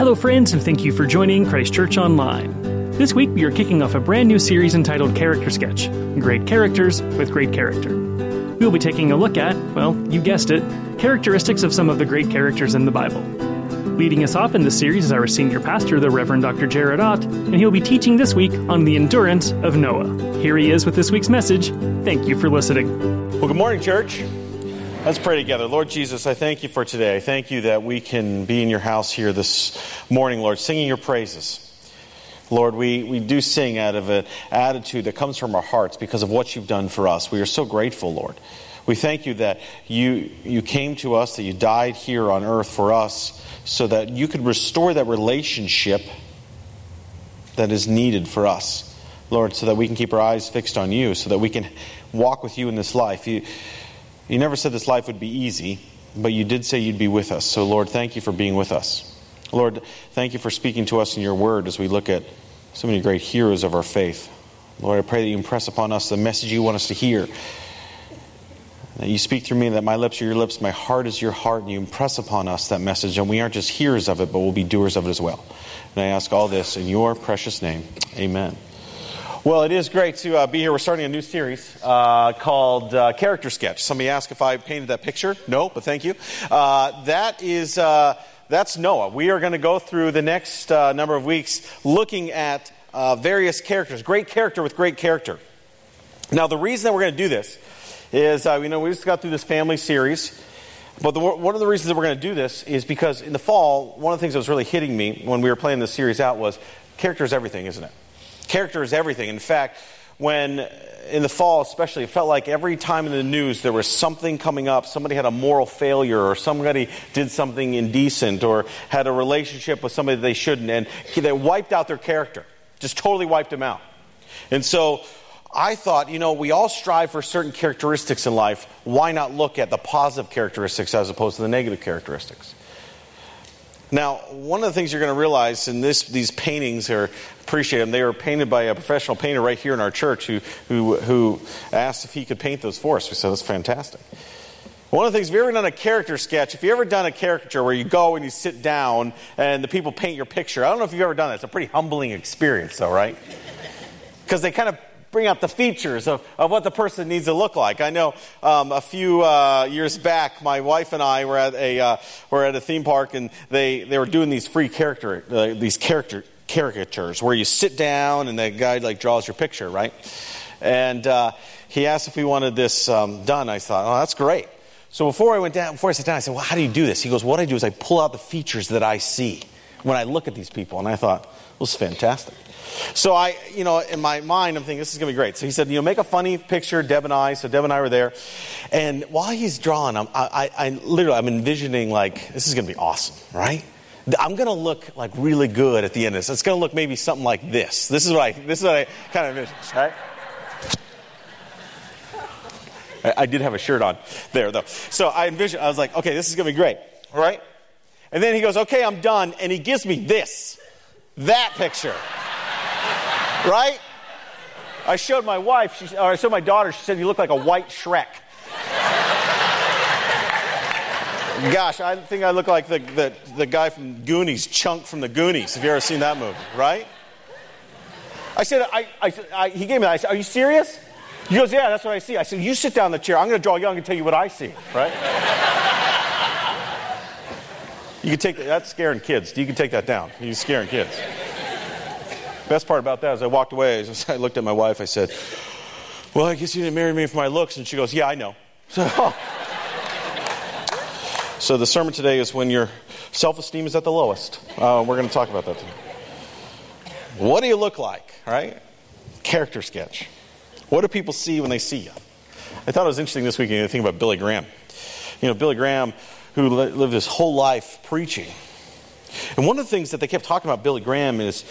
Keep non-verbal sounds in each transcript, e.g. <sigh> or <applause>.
Hello, friends, and thank you for joining Christ Church Online. This week, we are kicking off a brand new series entitled Character Sketch Great Characters with Great Character. We'll be taking a look at, well, you guessed it, characteristics of some of the great characters in the Bible. Leading us off in this series is our senior pastor, the Reverend Dr. Jared Ott, and he'll be teaching this week on the endurance of Noah. Here he is with this week's message. Thank you for listening. Well, good morning, church. Let's pray together. Lord Jesus, I thank you for today. I thank you that we can be in your house here this morning, Lord, singing your praises. Lord, we, we do sing out of an attitude that comes from our hearts because of what you've done for us. We are so grateful, Lord. We thank you that you, you came to us, that you died here on earth for us, so that you could restore that relationship that is needed for us. Lord, so that we can keep our eyes fixed on you, so that we can walk with you in this life. You, you never said this life would be easy, but you did say you'd be with us. So, Lord, thank you for being with us. Lord, thank you for speaking to us in your word as we look at so many great heroes of our faith. Lord, I pray that you impress upon us the message you want us to hear. That you speak through me, that my lips are your lips, my heart is your heart, and you impress upon us that message, and we aren't just hearers of it, but we'll be doers of it as well. And I ask all this in your precious name. Amen. Well, it is great to uh, be here. We're starting a new series uh, called uh, Character Sketch. Somebody asked if I painted that picture. No, but thank you. Uh, that is uh, that's Noah. We are going to go through the next uh, number of weeks looking at various characters, great character with great character. Now, the reason that we're going to do this is, you know, we just got through this family series. But the, one of the reasons that we're going to do this is because in the fall, one of the things that was really hitting me when we were playing this series out was character is everything, isn't it? Character is everything. In fact, when in the fall especially, it felt like every time in the news there was something coming up, somebody had a moral failure, or somebody did something indecent, or had a relationship with somebody they shouldn't, and they wiped out their character. Just totally wiped them out. And so I thought, you know, we all strive for certain characteristics in life. Why not look at the positive characteristics as opposed to the negative characteristics? Now, one of the things you're going to realize in this, these paintings are appreciate them. They were painted by a professional painter right here in our church who, who, who asked if he could paint those for us. We said, that's fantastic. One of the things, if you've ever done a character sketch, if you've ever done a caricature where you go and you sit down and the people paint your picture, I don't know if you've ever done that. It's a pretty humbling experience, though, right? Because they kind of bring out the features of, of what the person needs to look like. I know um, a few uh, years back, my wife and I were at a uh, were at a theme park, and they, they were doing these free character uh, these character caricatures where you sit down and the guy like draws your picture, right? And uh, he asked if we wanted this um, done. I thought, oh, that's great. So before I went down, before I sat down, I said, well, how do you do this? He goes, what I do is I pull out the features that I see when I look at these people. And I thought, this is fantastic. So I, you know, in my mind, I'm thinking this is going to be great. So he said, you know, make a funny picture, Deb and I. So Deb and I were there, and while he's drawing, I'm, I, I, I literally, I'm envisioning like this is going to be awesome, right? I'm going to look like really good at the end of this. It's going to look maybe something like this. This is what I, this is what I kind of envision, right? I, I did have a shirt on there though. So I envisioned, I was like, okay, this is going to be great, right? And then he goes, okay, I'm done. And he gives me this, that picture, right? I showed my wife, she, or I showed my daughter, she said, you look like a white Shrek. Gosh, I think I look like the, the, the guy from Goonies, Chunk from the Goonies. Have you ever seen that movie, right? I said, I, I, I, he gave me that. I said, Are you serious? He goes, Yeah, that's what I see. I said, You sit down in the chair. I'm going to draw you. I'm going to tell you what I see, right? You can take that. That's scaring kids. You can take that down. You're scaring kids. Best part about that is I walked away. <laughs> I looked at my wife. I said, Well, I guess you didn't marry me for my looks. And she goes, Yeah, I know. So. <laughs> So, the sermon today is when your self esteem is at the lowest. Uh, we're going to talk about that today. What do you look like, right? Character sketch. What do people see when they see you? I thought it was interesting this week to think about Billy Graham. You know, Billy Graham, who lived his whole life preaching. And one of the things that they kept talking about Billy Graham is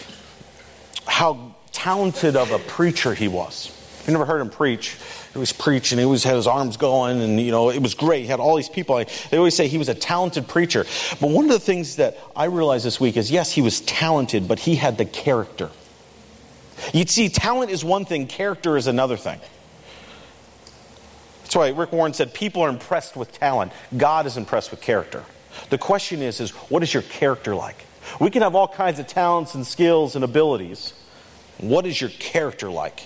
how talented of a preacher he was. You never heard him preach, he was preaching. He always had his arms going, and you know it was great. He had all these people. They always say he was a talented preacher. But one of the things that I realized this week is, yes, he was talented, but he had the character. You'd see, talent is one thing, character is another thing. That's why Rick Warren said, people are impressed with talent. God is impressed with character. The question is, is what is your character like? We can have all kinds of talents and skills and abilities. What is your character like?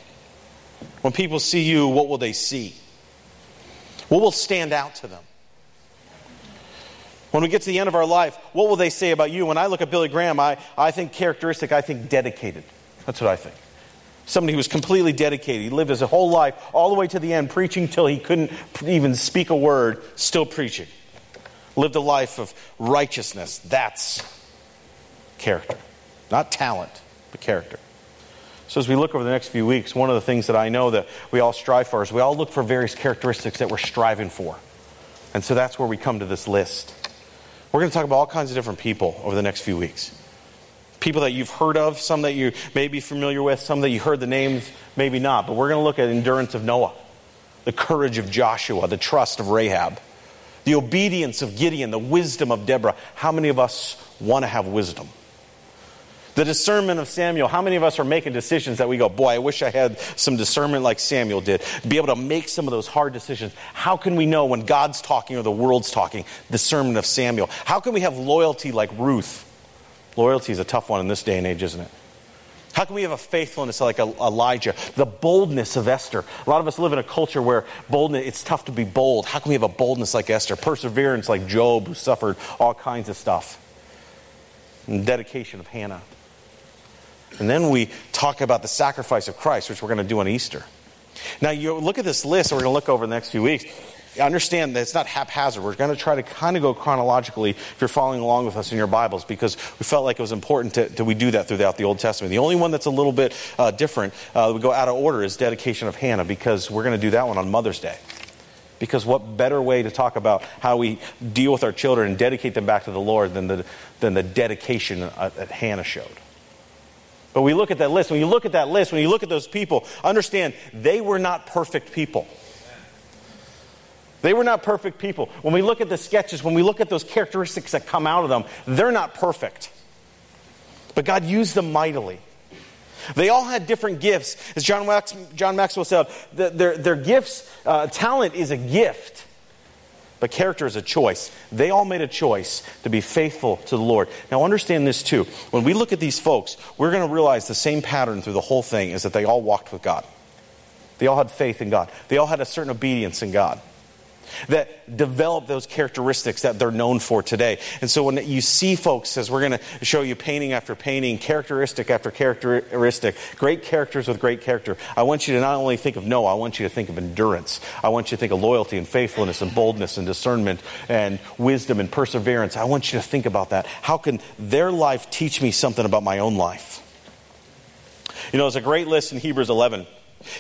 When people see you, what will they see? What will stand out to them? When we get to the end of our life, what will they say about you? When I look at Billy Graham, I, I think characteristic, I think dedicated. That's what I think. Somebody who was completely dedicated. He lived his whole life all the way to the end, preaching till he couldn't even speak a word, still preaching. Lived a life of righteousness. That's character. Not talent, but character. So, as we look over the next few weeks, one of the things that I know that we all strive for is we all look for various characteristics that we're striving for. And so that's where we come to this list. We're going to talk about all kinds of different people over the next few weeks. People that you've heard of, some that you may be familiar with, some that you heard the names, maybe not. But we're going to look at endurance of Noah, the courage of Joshua, the trust of Rahab, the obedience of Gideon, the wisdom of Deborah. How many of us want to have wisdom? The discernment of Samuel. How many of us are making decisions that we go, boy, I wish I had some discernment like Samuel did? Be able to make some of those hard decisions. How can we know when God's talking or the world's talking? Discernment of Samuel. How can we have loyalty like Ruth? Loyalty is a tough one in this day and age, isn't it? How can we have a faithfulness like Elijah? The boldness of Esther. A lot of us live in a culture where boldness, it's tough to be bold. How can we have a boldness like Esther? Perseverance like Job, who suffered all kinds of stuff. And dedication of Hannah. And then we talk about the sacrifice of Christ, which we're going to do on Easter. Now, you look at this list that we're going to look over the next few weeks. Understand that it's not haphazard. We're going to try to kind of go chronologically if you're following along with us in your Bibles because we felt like it was important to, to we do that throughout the Old Testament. The only one that's a little bit uh, different, uh, we go out of order, is dedication of Hannah because we're going to do that one on Mother's Day. Because what better way to talk about how we deal with our children and dedicate them back to the Lord than the, than the dedication that Hannah showed? But we look at that list. When you look at that list, when you look at those people, understand they were not perfect people. They were not perfect people. When we look at the sketches, when we look at those characteristics that come out of them, they're not perfect. But God used them mightily. They all had different gifts. As John, Wax, John Maxwell said, their, their gifts, uh, talent is a gift. But character is a choice. They all made a choice to be faithful to the Lord. Now, understand this too. When we look at these folks, we're going to realize the same pattern through the whole thing is that they all walked with God. They all had faith in God, they all had a certain obedience in God that develop those characteristics that they're known for today. And so when you see folks, as we're going to show you painting after painting, characteristic after characteristic, great characters with great character, I want you to not only think of Noah, I want you to think of endurance. I want you to think of loyalty and faithfulness and boldness and discernment and wisdom and perseverance. I want you to think about that. How can their life teach me something about my own life? You know, there's a great list in Hebrews 11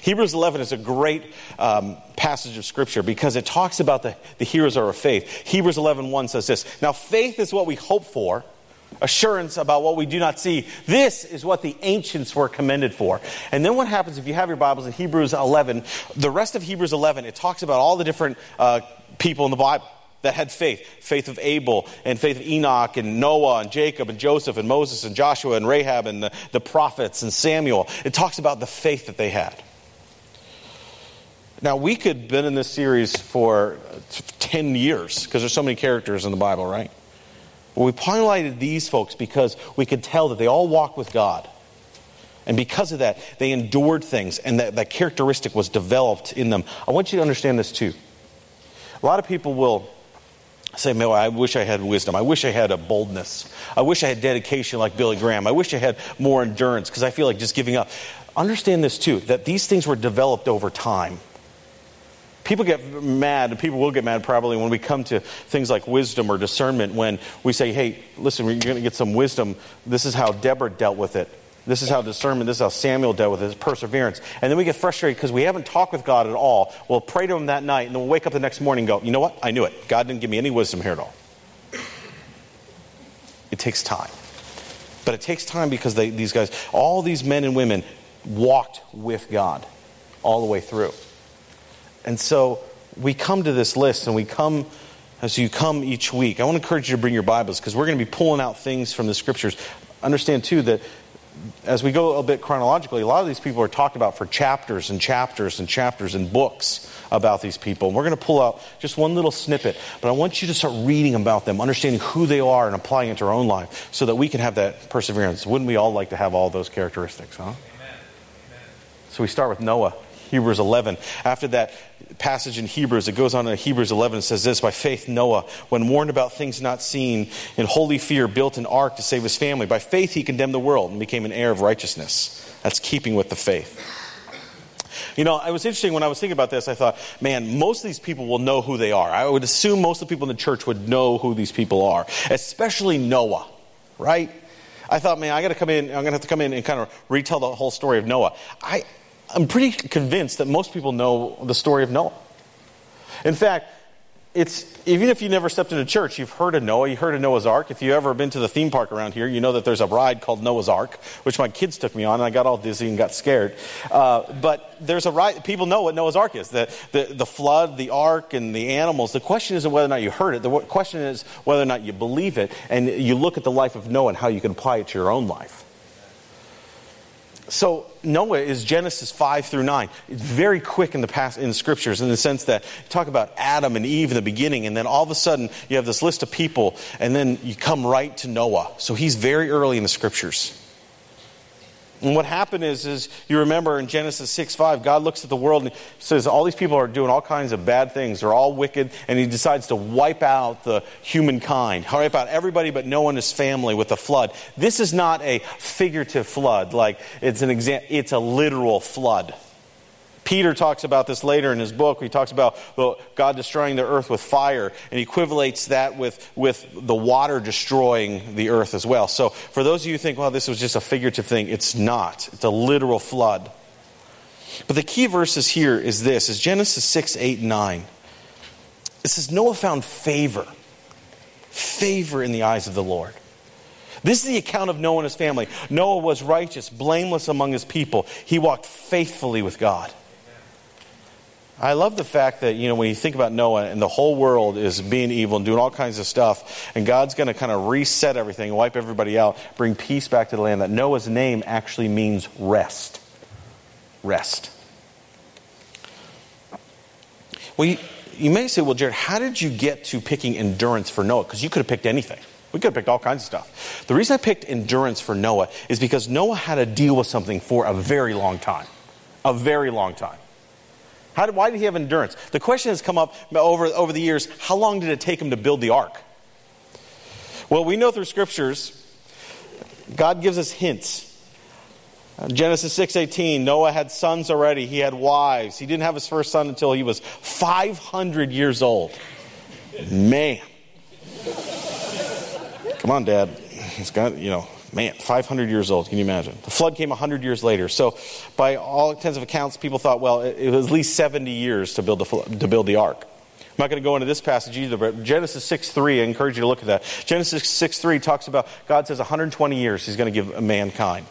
Hebrews 11 is a great um, passage of Scripture because it talks about the, the heroes of our faith. Hebrews 11 1 says this Now, faith is what we hope for, assurance about what we do not see. This is what the ancients were commended for. And then what happens if you have your Bibles in Hebrews 11? The rest of Hebrews 11, it talks about all the different uh, people in the Bible that had faith faith of Abel, and faith of Enoch, and Noah, and Jacob, and Joseph, and Moses, and Joshua, and Rahab, and the, the prophets, and Samuel. It talks about the faith that they had. Now, we could have been in this series for 10 years because there's so many characters in the Bible, right? Well, we highlighted these folks because we could tell that they all walked with God. And because of that, they endured things, and that, that characteristic was developed in them. I want you to understand this too. A lot of people will say, Man, I wish I had wisdom. I wish I had a boldness. I wish I had dedication like Billy Graham. I wish I had more endurance because I feel like just giving up. Understand this too that these things were developed over time. People get mad, and people will get mad probably when we come to things like wisdom or discernment when we say, hey, listen, you're going to get some wisdom. This is how Deborah dealt with it. This is how discernment, this is how Samuel dealt with it, perseverance. And then we get frustrated because we haven't talked with God at all. We'll pray to Him that night, and then we'll wake up the next morning and go, you know what? I knew it. God didn't give me any wisdom here at all. It takes time. But it takes time because they, these guys, all these men and women, walked with God all the way through. And so we come to this list and we come as you come each week. I want to encourage you to bring your Bibles because we're going to be pulling out things from the scriptures. Understand, too, that as we go a bit chronologically, a lot of these people are talked about for chapters and chapters and chapters and books about these people. And we're going to pull out just one little snippet, but I want you to start reading about them, understanding who they are, and applying it to our own life so that we can have that perseverance. Wouldn't we all like to have all those characteristics, huh? Amen. So we start with Noah. Hebrews 11. After that passage in Hebrews, it goes on in Hebrews 11 and says this By faith, Noah, when warned about things not seen, in holy fear, built an ark to save his family. By faith, he condemned the world and became an heir of righteousness. That's keeping with the faith. You know, it was interesting when I was thinking about this, I thought, man, most of these people will know who they are. I would assume most of the people in the church would know who these people are, especially Noah, right? I thought, man, I got to come in, I'm going to have to come in and kind of retell the whole story of Noah. I, I'm pretty convinced that most people know the story of Noah. In fact, it's even if you never stepped into church, you've heard of Noah, you heard of Noah's Ark. If you've ever been to the theme park around here, you know that there's a ride called Noah's Ark, which my kids took me on, and I got all dizzy and got scared. Uh, but there's a ride, people know what Noah's Ark is the, the, the flood, the ark, and the animals. The question isn't whether or not you heard it, the question is whether or not you believe it, and you look at the life of Noah and how you can apply it to your own life. So Noah is Genesis 5 through 9. It's very quick in the past in the scriptures in the sense that you talk about Adam and Eve in the beginning, and then all of a sudden you have this list of people, and then you come right to Noah. So he's very early in the scriptures. And what happened is, is you remember in Genesis 6 5, God looks at the world and says, All these people are doing all kinds of bad things. They're all wicked. And he decides to wipe out the humankind, wipe out everybody but Noah and his family with a flood. This is not a figurative flood, like it's an exam, it's a literal flood. Peter talks about this later in his book. He talks about well, God destroying the earth with fire, and he equivalates that with, with the water destroying the earth as well. So, for those of you who think, well, this was just a figurative thing, it's not. It's a literal flood. But the key verses here is this is Genesis 6, 8, 9. It says, Noah found favor, favor in the eyes of the Lord. This is the account of Noah and his family. Noah was righteous, blameless among his people. He walked faithfully with God. I love the fact that, you know, when you think about Noah and the whole world is being evil and doing all kinds of stuff, and God's going to kind of reset everything, wipe everybody out, bring peace back to the land, that Noah's name actually means rest. Rest. Well, you, you may say, well, Jared, how did you get to picking endurance for Noah? Because you could have picked anything. We could have picked all kinds of stuff. The reason I picked endurance for Noah is because Noah had to deal with something for a very long time. A very long time. How did, why did he have endurance? The question has come up over, over the years how long did it take him to build the ark? Well, we know through scriptures, God gives us hints. Uh, Genesis 6:18 Noah had sons already he had wives he didn't have his first son until he was 500 years old man come on dad he's got you know Man, 500 years old. Can you imagine? The flood came 100 years later. So, by all intents of accounts, people thought, well, it, was at least 70 years to build the, to build the ark. I'm not going to go into this passage either, but Genesis 6 3, I encourage you to look at that. Genesis 6 3 talks about God says 120 years he's going to give mankind.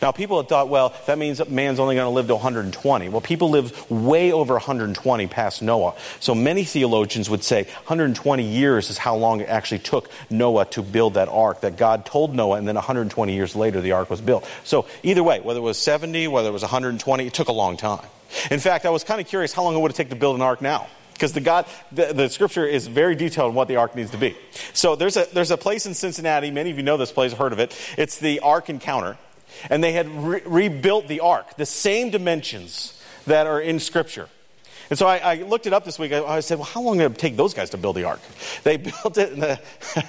Now, people have thought, well, that means man's only going to live to 120. Well, people live way over 120 past Noah. So many theologians would say 120 years is how long it actually took Noah to build that ark, that God told Noah, and then 120 years later the ark was built. So either way, whether it was 70, whether it was 120, it took a long time. In fact, I was kind of curious how long it would take to build an ark now because the God, the, the, scripture is very detailed on what the ark needs to be. So there's a there's a place in Cincinnati. Many of you know this place, heard of it. It's the Ark Encounter, and they had re- rebuilt the ark, the same dimensions that are in Scripture. And so I, I looked it up this week. I, I, said, well, how long did it take those guys to build the ark? They <laughs> built it in the, <laughs>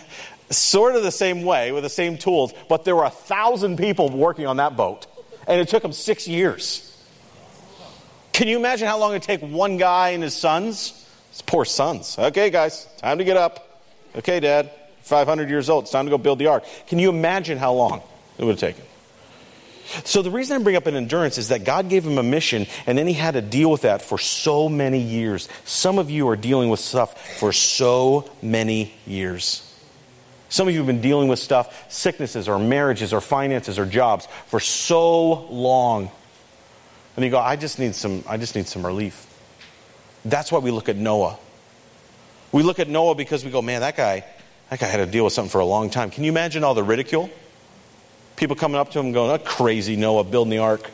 sort of the same way with the same tools, but there were a thousand people working on that boat, and it took them six years. Can you imagine how long it take one guy and his sons? His poor sons. Okay, guys, time to get up. Okay, Dad, 500 years old. It's time to go build the ark. Can you imagine how long it would have taken? So, the reason I bring up an endurance is that God gave him a mission, and then he had to deal with that for so many years. Some of you are dealing with stuff for so many years. Some of you have been dealing with stuff, sicknesses or marriages or finances or jobs, for so long. And you go, I just need some, I just need some relief. That's why we look at Noah. We look at Noah because we go, man, that guy, that guy had to deal with something for a long time. Can you imagine all the ridicule? People coming up to him going, oh, crazy Noah building the ark.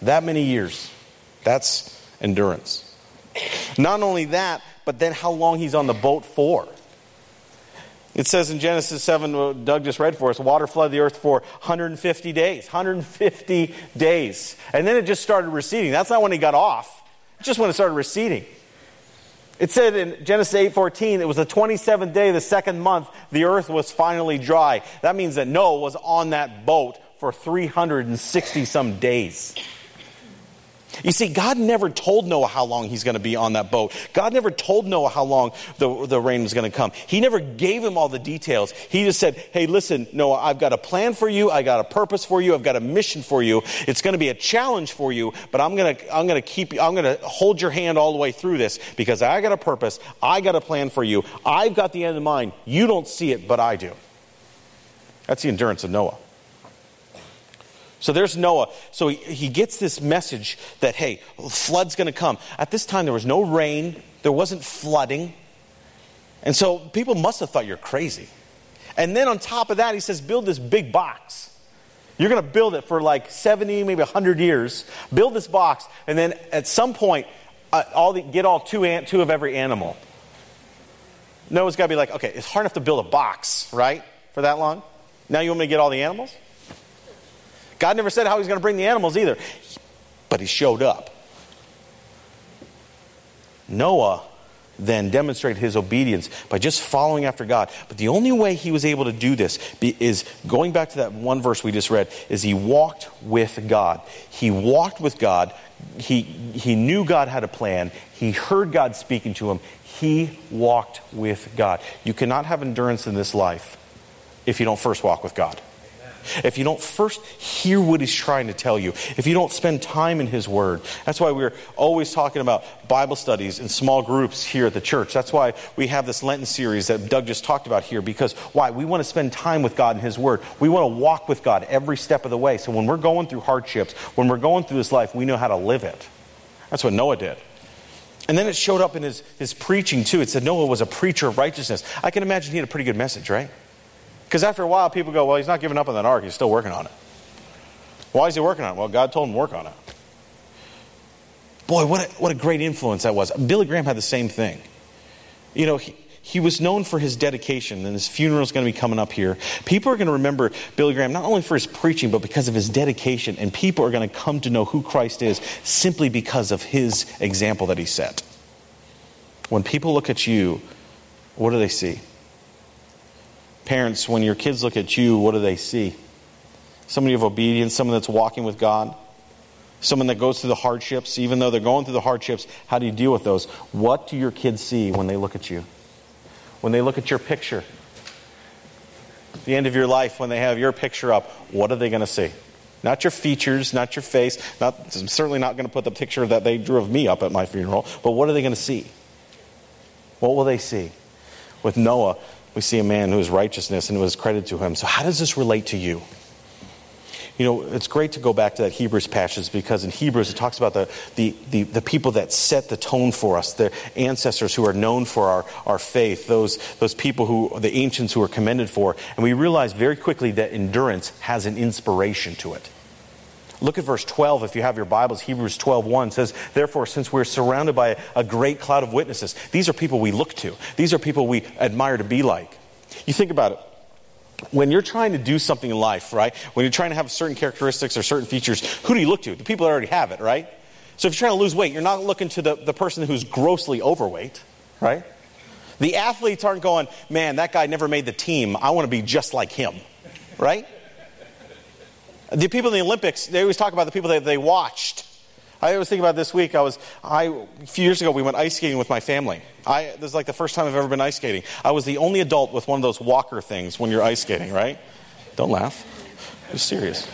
That many years. That's endurance. Not only that, but then how long he's on the boat for. It says in Genesis 7, Doug just read for us, water flooded the earth for 150 days. 150 days. And then it just started receding. That's not when he got off, just when it started receding. It said in Genesis 8:14, it was the 27th day, of the second month, the earth was finally dry. That means that Noah was on that boat for 360 some days. You see, God never told Noah how long he's going to be on that boat. God never told Noah how long the, the rain was going to come. He never gave him all the details. He just said, Hey, listen, Noah, I've got a plan for you. I got a purpose for you. I've got a mission for you. It's going to be a challenge for you, but I'm going to, I'm going to keep, I'm going to hold your hand all the way through this because I got a purpose. I got a plan for you. I've got the end in mind. You don't see it, but I do. That's the endurance of Noah. So there's Noah. So he, he gets this message that, hey, flood's going to come. At this time, there was no rain, there wasn't flooding. And so people must have thought you're crazy. And then on top of that, he says, build this big box. You're going to build it for like 70, maybe 100 years. Build this box, and then at some point, uh, all the, get all two, an, two of every animal. Noah's got to be like, okay, it's hard enough to build a box, right, for that long? Now you want me to get all the animals? God never said how he's going to bring the animals either, but he showed up. Noah then demonstrated his obedience by just following after God. But the only way he was able to do this is going back to that one verse we just read is he walked with God. He walked with God. He, he knew God had a plan. He heard God speaking to him. He walked with God. You cannot have endurance in this life if you don't first walk with God if you don't first hear what he's trying to tell you, if you don't spend time in his word. That's why we're always talking about Bible studies in small groups here at the church. That's why we have this Lenten series that Doug just talked about here because why? We want to spend time with God and his word. We want to walk with God every step of the way. So when we're going through hardships, when we're going through this life, we know how to live it. That's what Noah did. And then it showed up in his, his preaching too. It said Noah was a preacher of righteousness. I can imagine he had a pretty good message, right? Because after a while, people go, well, he's not giving up on that ark. He's still working on it. Why is he working on it? Well, God told him to work on it. Boy, what a, what a great influence that was. Billy Graham had the same thing. You know, he, he was known for his dedication, and his funeral is going to be coming up here. People are going to remember Billy Graham not only for his preaching, but because of his dedication, and people are going to come to know who Christ is simply because of his example that he set. When people look at you, what do they see? Parents, when your kids look at you, what do they see? Somebody of obedience, someone that's walking with God, someone that goes through the hardships, even though they're going through the hardships, how do you deal with those? What do your kids see when they look at you? When they look at your picture? At the end of your life, when they have your picture up, what are they going to see? Not your features, not your face. Not, I'm certainly not going to put the picture that they drew of me up at my funeral, but what are they going to see? What will they see? With Noah, we see a man whose righteousness and it was credited to him. So, how does this relate to you? You know, it's great to go back to that Hebrews passage because in Hebrews it talks about the, the, the, the, people that set the tone for us, the ancestors who are known for our, our faith, those, those people who, the ancients who are commended for. And we realize very quickly that endurance has an inspiration to it. Look at verse 12 if you have your Bibles. Hebrews 12:1 says, "Therefore since we're surrounded by a great cloud of witnesses, these are people we look to. These are people we admire to be like." You think about it. When you're trying to do something in life, right? When you're trying to have certain characteristics or certain features, who do you look to? The people that already have it, right? So if you're trying to lose weight, you're not looking to the, the person who's grossly overweight, right? The athletes aren't going, man, that guy never made the team. I want to be just like him, right? The people in the Olympics, they always talk about the people that they watched. I was thinking about this week. I was, I, a few years ago, we went ice skating with my family. I, this is like the first time I've ever been ice skating. I was the only adult with one of those walker things when you're ice skating, right? Don't laugh. I'm serious.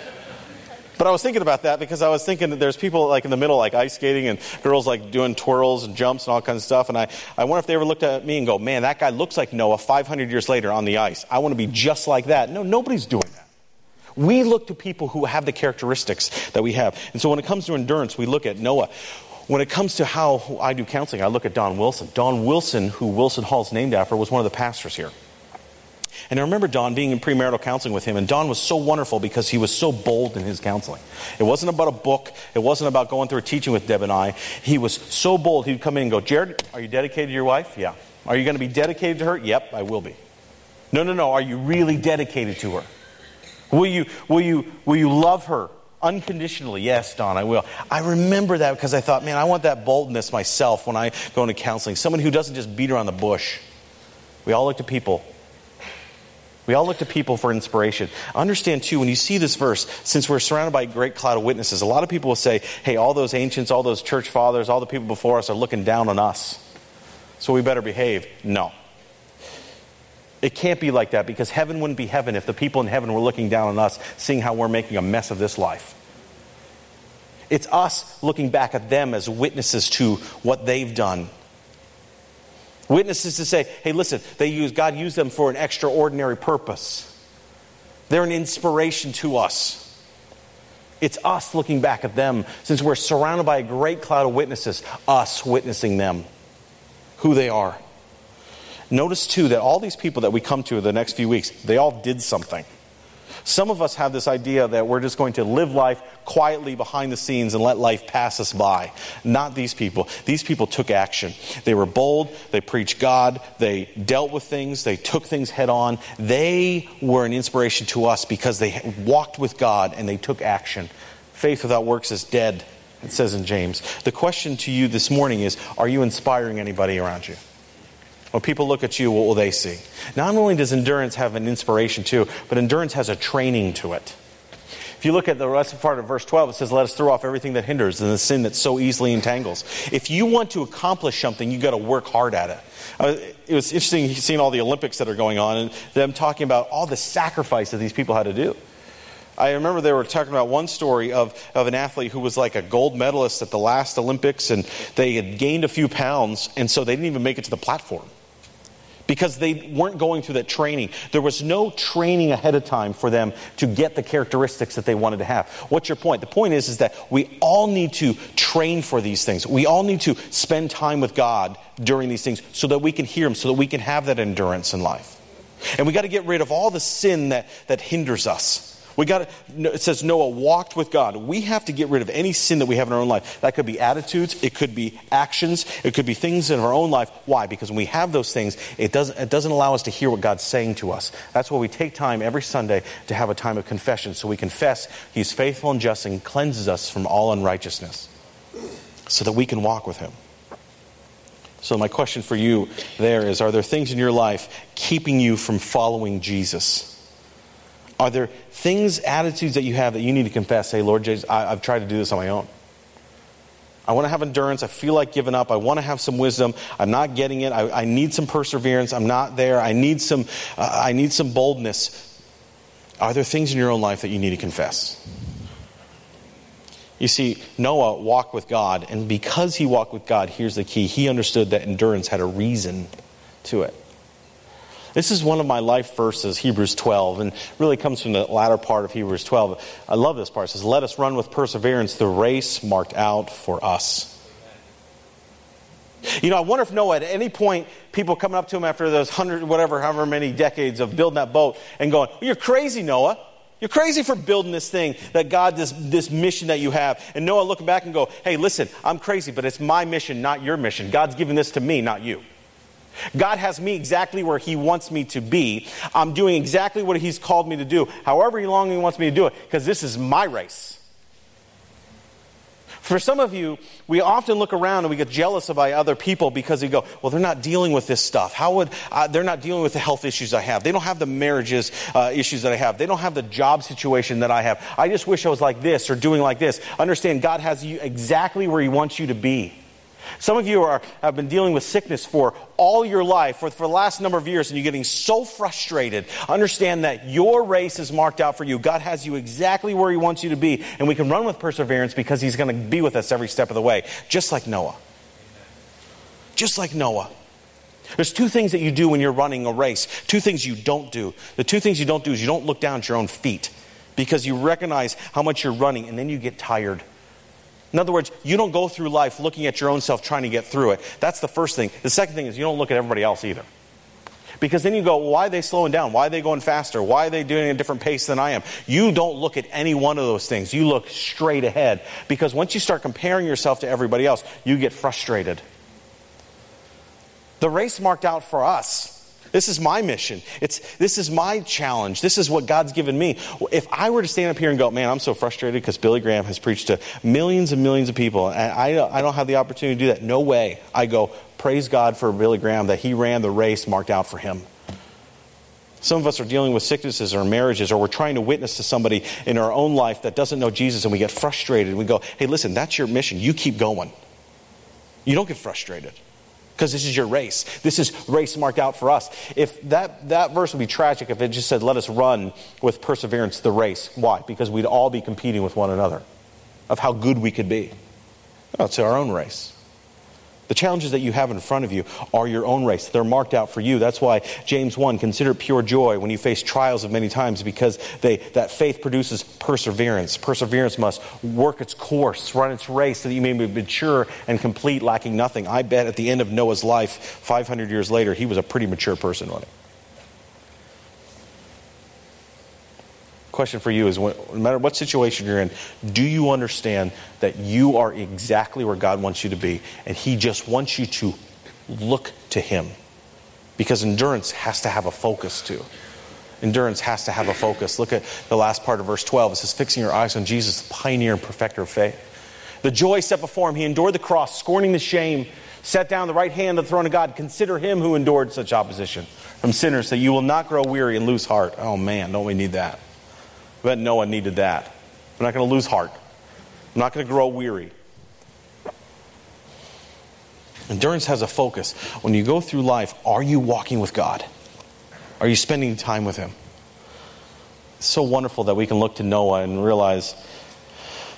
But I was thinking about that because I was thinking that there's people like in the middle, like ice skating, and girls like doing twirls and jumps and all kinds of stuff. And I, I wonder if they ever looked at me and go, man, that guy looks like Noah 500 years later on the ice. I want to be just like that. No, nobody's doing that. We look to people who have the characteristics that we have. And so when it comes to endurance, we look at Noah. When it comes to how I do counseling, I look at Don Wilson. Don Wilson, who Wilson Hall is named after, was one of the pastors here. And I remember Don being in premarital counseling with him, and Don was so wonderful because he was so bold in his counseling. It wasn't about a book, it wasn't about going through a teaching with Deb and I. He was so bold, he'd come in and go, Jared, are you dedicated to your wife? Yeah. Are you going to be dedicated to her? Yep, I will be. No, no, no. Are you really dedicated to her? Will you, will you, will you love her unconditionally? Yes, Don, I will. I remember that because I thought, man, I want that boldness myself when I go into counseling. Someone who doesn't just beat around the bush. We all look to people. We all look to people for inspiration. Understand, too, when you see this verse, since we're surrounded by a great cloud of witnesses, a lot of people will say, hey, all those ancients, all those church fathers, all the people before us are looking down on us. So we better behave. No. It can't be like that because heaven wouldn't be heaven if the people in heaven were looking down on us, seeing how we're making a mess of this life. It's us looking back at them as witnesses to what they've done. Witnesses to say, hey, listen, they use, God used them for an extraordinary purpose. They're an inspiration to us. It's us looking back at them since we're surrounded by a great cloud of witnesses, us witnessing them, who they are. Notice, too, that all these people that we come to in the next few weeks, they all did something. Some of us have this idea that we're just going to live life quietly behind the scenes and let life pass us by. Not these people. These people took action. They were bold, they preached God, they dealt with things, they took things head on. They were an inspiration to us because they walked with God and they took action. Faith without works is dead, it says in James. The question to you this morning is Are you inspiring anybody around you? When people look at you, what will they see? Not only does endurance have an inspiration too, but endurance has a training to it. If you look at the rest part of verse 12, it says, Let us throw off everything that hinders and the sin that so easily entangles. If you want to accomplish something, you've got to work hard at it. Uh, it was interesting seeing all the Olympics that are going on and them talking about all the sacrifice that these people had to do. I remember they were talking about one story of, of an athlete who was like a gold medalist at the last Olympics, and they had gained a few pounds, and so they didn't even make it to the platform because they weren't going through that training. There was no training ahead of time for them to get the characteristics that they wanted to have. What's your point? The point is, is that we all need to train for these things. We all need to spend time with God during these things so that we can hear Him, so that we can have that endurance in life. And we got to get rid of all the sin that, that hinders us. We got to, it says Noah walked with God. We have to get rid of any sin that we have in our own life. That could be attitudes, it could be actions, it could be things in our own life. Why? Because when we have those things, it doesn't, it doesn't allow us to hear what God's saying to us. That's why we take time every Sunday to have a time of confession. So we confess He's faithful and just and cleanses us from all unrighteousness so that we can walk with Him. So, my question for you there is Are there things in your life keeping you from following Jesus? Are there things, attitudes that you have that you need to confess? Say, Lord Jesus, I, have tried to do this on my own. I want to have endurance. I feel like giving up. I want to have some wisdom. I'm not getting it. I, I need some perseverance. I'm not there. I need some. Uh, I need some boldness. Are there things in your own life that you need to confess? You see, Noah walked with God, and because he walked with God, here's the key: he understood that endurance had a reason to it. This is one of my life verses, Hebrews 12, and really comes from the latter part of Hebrews 12. I love this part. It says, Let us run with perseverance the race marked out for us. You know, I wonder if Noah, at any point, people coming up to him after those hundred, whatever, however many decades of building that boat and going, You're crazy, Noah. You're crazy for building this thing that God, this, this mission that you have. And Noah looking back and go, Hey, listen, I'm crazy, but it's my mission, not your mission. God's given this to me, not you. God has me exactly where He wants me to be. I'm doing exactly what He's called me to do, however long He wants me to do it, because this is my race. For some of you, we often look around and we get jealous about other people because we go, well, they're not dealing with this stuff. How would, uh, they're not dealing with the health issues I have. They don't have the marriages uh, issues that I have. They don't have the job situation that I have. I just wish I was like this or doing like this. Understand, God has you exactly where He wants you to be. Some of you are, have been dealing with sickness for all your life, for, for the last number of years, and you're getting so frustrated. Understand that your race is marked out for you. God has you exactly where He wants you to be, and we can run with perseverance because He's going to be with us every step of the way, just like Noah. Just like Noah. There's two things that you do when you're running a race, two things you don't do. The two things you don't do is you don't look down at your own feet because you recognize how much you're running, and then you get tired. In other words, you don't go through life looking at your own self trying to get through it. That's the first thing. The second thing is you don't look at everybody else either. Because then you go, why are they slowing down? Why are they going faster? Why are they doing a different pace than I am? You don't look at any one of those things. You look straight ahead. Because once you start comparing yourself to everybody else, you get frustrated. The race marked out for us. This is my mission. It's, this is my challenge. This is what God's given me. If I were to stand up here and go, man, I'm so frustrated because Billy Graham has preached to millions and millions of people, and I, I don't have the opportunity to do that. No way. I go, praise God for Billy Graham that he ran the race marked out for him. Some of us are dealing with sicknesses or marriages, or we're trying to witness to somebody in our own life that doesn't know Jesus, and we get frustrated. We go, hey, listen, that's your mission. You keep going. You don't get frustrated because this is your race. This is race marked out for us. If that, that verse would be tragic if it just said, let us run with perseverance the race. Why? Because we'd all be competing with one another of how good we could be. No, it's our own race. The challenges that you have in front of you are your own race. They're marked out for you. That's why James 1 consider pure joy when you face trials of many times because they, that faith produces perseverance. Perseverance must work its course, run its race so that you may be mature and complete, lacking nothing. I bet at the end of Noah's life, 500 years later, he was a pretty mature person, wasn't he? Question for you is no matter what situation you're in, do you understand that you are exactly where God wants you to be? And He just wants you to look to Him. Because endurance has to have a focus too. Endurance has to have a focus. Look at the last part of verse 12. It says, fixing your eyes on Jesus, the pioneer and perfecter of faith. The joy set before him, he endured the cross, scorning the shame, sat down the right hand of the throne of God. Consider him who endured such opposition from sinners, that you will not grow weary and lose heart. Oh man, don't we need that? Bet Noah needed that. I'm not going to lose heart. I'm not going to grow weary. Endurance has a focus. When you go through life, are you walking with God? Are you spending time with Him? It's so wonderful that we can look to Noah and realize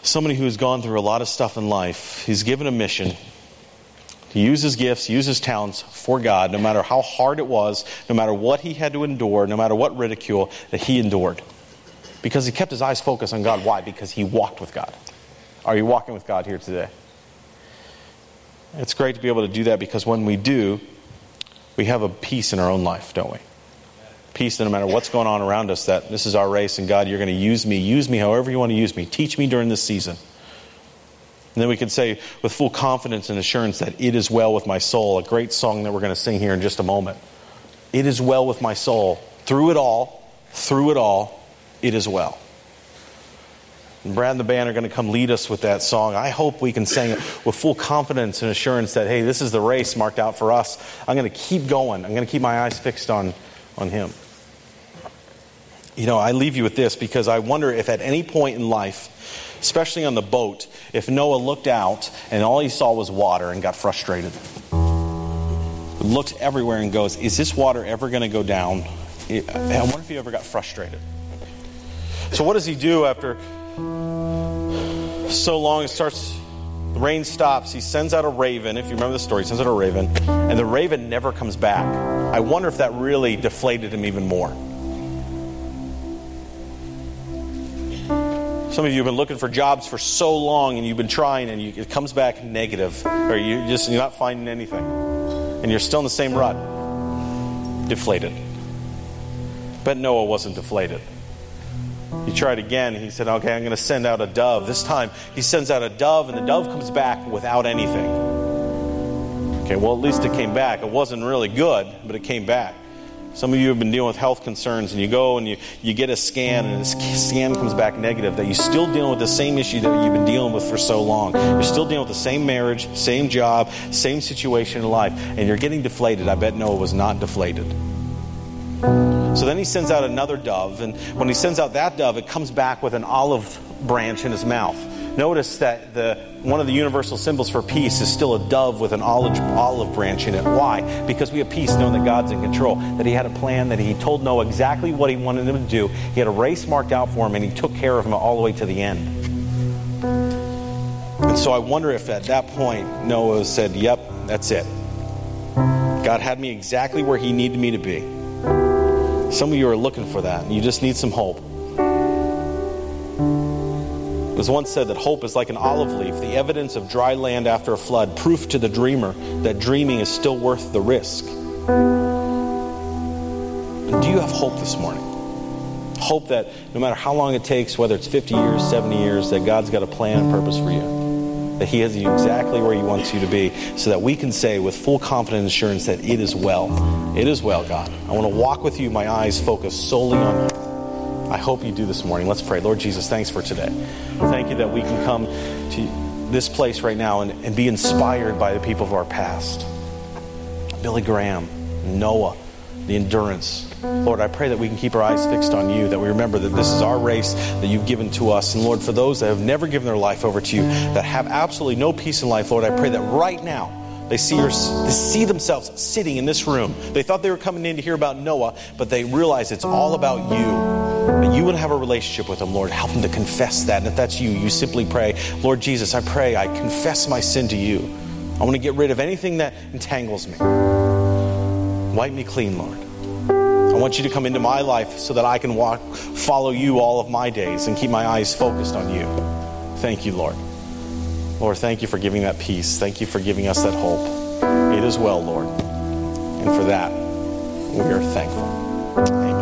somebody who has gone through a lot of stuff in life, he's given a mission to use his gifts, use his talents for God, no matter how hard it was, no matter what he had to endure, no matter what ridicule that he endured. Because he kept his eyes focused on God. Why? Because he walked with God. Are you walking with God here today? It's great to be able to do that because when we do, we have a peace in our own life, don't we? Peace that no matter what's going on around us, that this is our race and God, you're going to use me. Use me however you want to use me. Teach me during this season. And then we can say with full confidence and assurance that it is well with my soul, a great song that we're going to sing here in just a moment. It is well with my soul. Through it all, through it all, it is well. And Brad and the band are going to come lead us with that song. I hope we can sing it with full confidence and assurance that, hey, this is the race marked out for us. I'm going to keep going. I'm going to keep my eyes fixed on, on Him. You know, I leave you with this because I wonder if at any point in life, especially on the boat, if Noah looked out and all he saw was water and got frustrated. Looked everywhere and goes, Is this water ever going to go down? I wonder if he ever got frustrated. So, what does he do after so long? It starts, the rain stops. He sends out a raven. If you remember the story, he sends out a raven, and the raven never comes back. I wonder if that really deflated him even more. Some of you have been looking for jobs for so long and you've been trying and you, it comes back negative, or you just you're not finding anything, and you're still in the same rut. Deflated. But Noah wasn't deflated. He tried again. He said, Okay, I'm going to send out a dove. This time, he sends out a dove, and the dove comes back without anything. Okay, well, at least it came back. It wasn't really good, but it came back. Some of you have been dealing with health concerns, and you go and you, you get a scan, and the scan comes back negative, that you're still dealing with the same issue that you've been dealing with for so long. You're still dealing with the same marriage, same job, same situation in life, and you're getting deflated. I bet Noah was not deflated. So then he sends out another dove, and when he sends out that dove, it comes back with an olive branch in his mouth. Notice that the, one of the universal symbols for peace is still a dove with an olive, olive branch in it. Why? Because we have peace knowing that God's in control, that He had a plan, that He told Noah exactly what He wanted him to do. He had a race marked out for him, and He took care of him all the way to the end. And so I wonder if at that point Noah said, Yep, that's it. God had me exactly where He needed me to be. Some of you are looking for that, and you just need some hope. It was once said that hope is like an olive leaf, the evidence of dry land after a flood, proof to the dreamer that dreaming is still worth the risk. do you have hope this morning? Hope that no matter how long it takes, whether it's 50 years, 70 years, that God's got a plan and purpose for you. That He has you exactly where He wants you to be, so that we can say with full confidence and assurance that it is well. It is well, God. I want to walk with you, my eyes focused solely on you. I hope you do this morning. Let's pray. Lord Jesus, thanks for today. Thank you that we can come to this place right now and, and be inspired by the people of our past. Billy Graham, Noah, the endurance. Lord, I pray that we can keep our eyes fixed on you, that we remember that this is our race that you've given to us. And Lord, for those that have never given their life over to you, that have absolutely no peace in life, Lord, I pray that right now they see, your, they see themselves sitting in this room. They thought they were coming in to hear about Noah, but they realize it's all about you. That you would have a relationship with them, Lord. Help them to confess that. And if that's you, you simply pray, Lord Jesus, I pray, I confess my sin to you. I want to get rid of anything that entangles me. Wipe me clean, Lord. I want you to come into my life so that I can walk, follow you all of my days and keep my eyes focused on you. Thank you, Lord. Lord, thank you for giving that peace. Thank you for giving us that hope. It is well, Lord. And for that, we are thankful. Amen.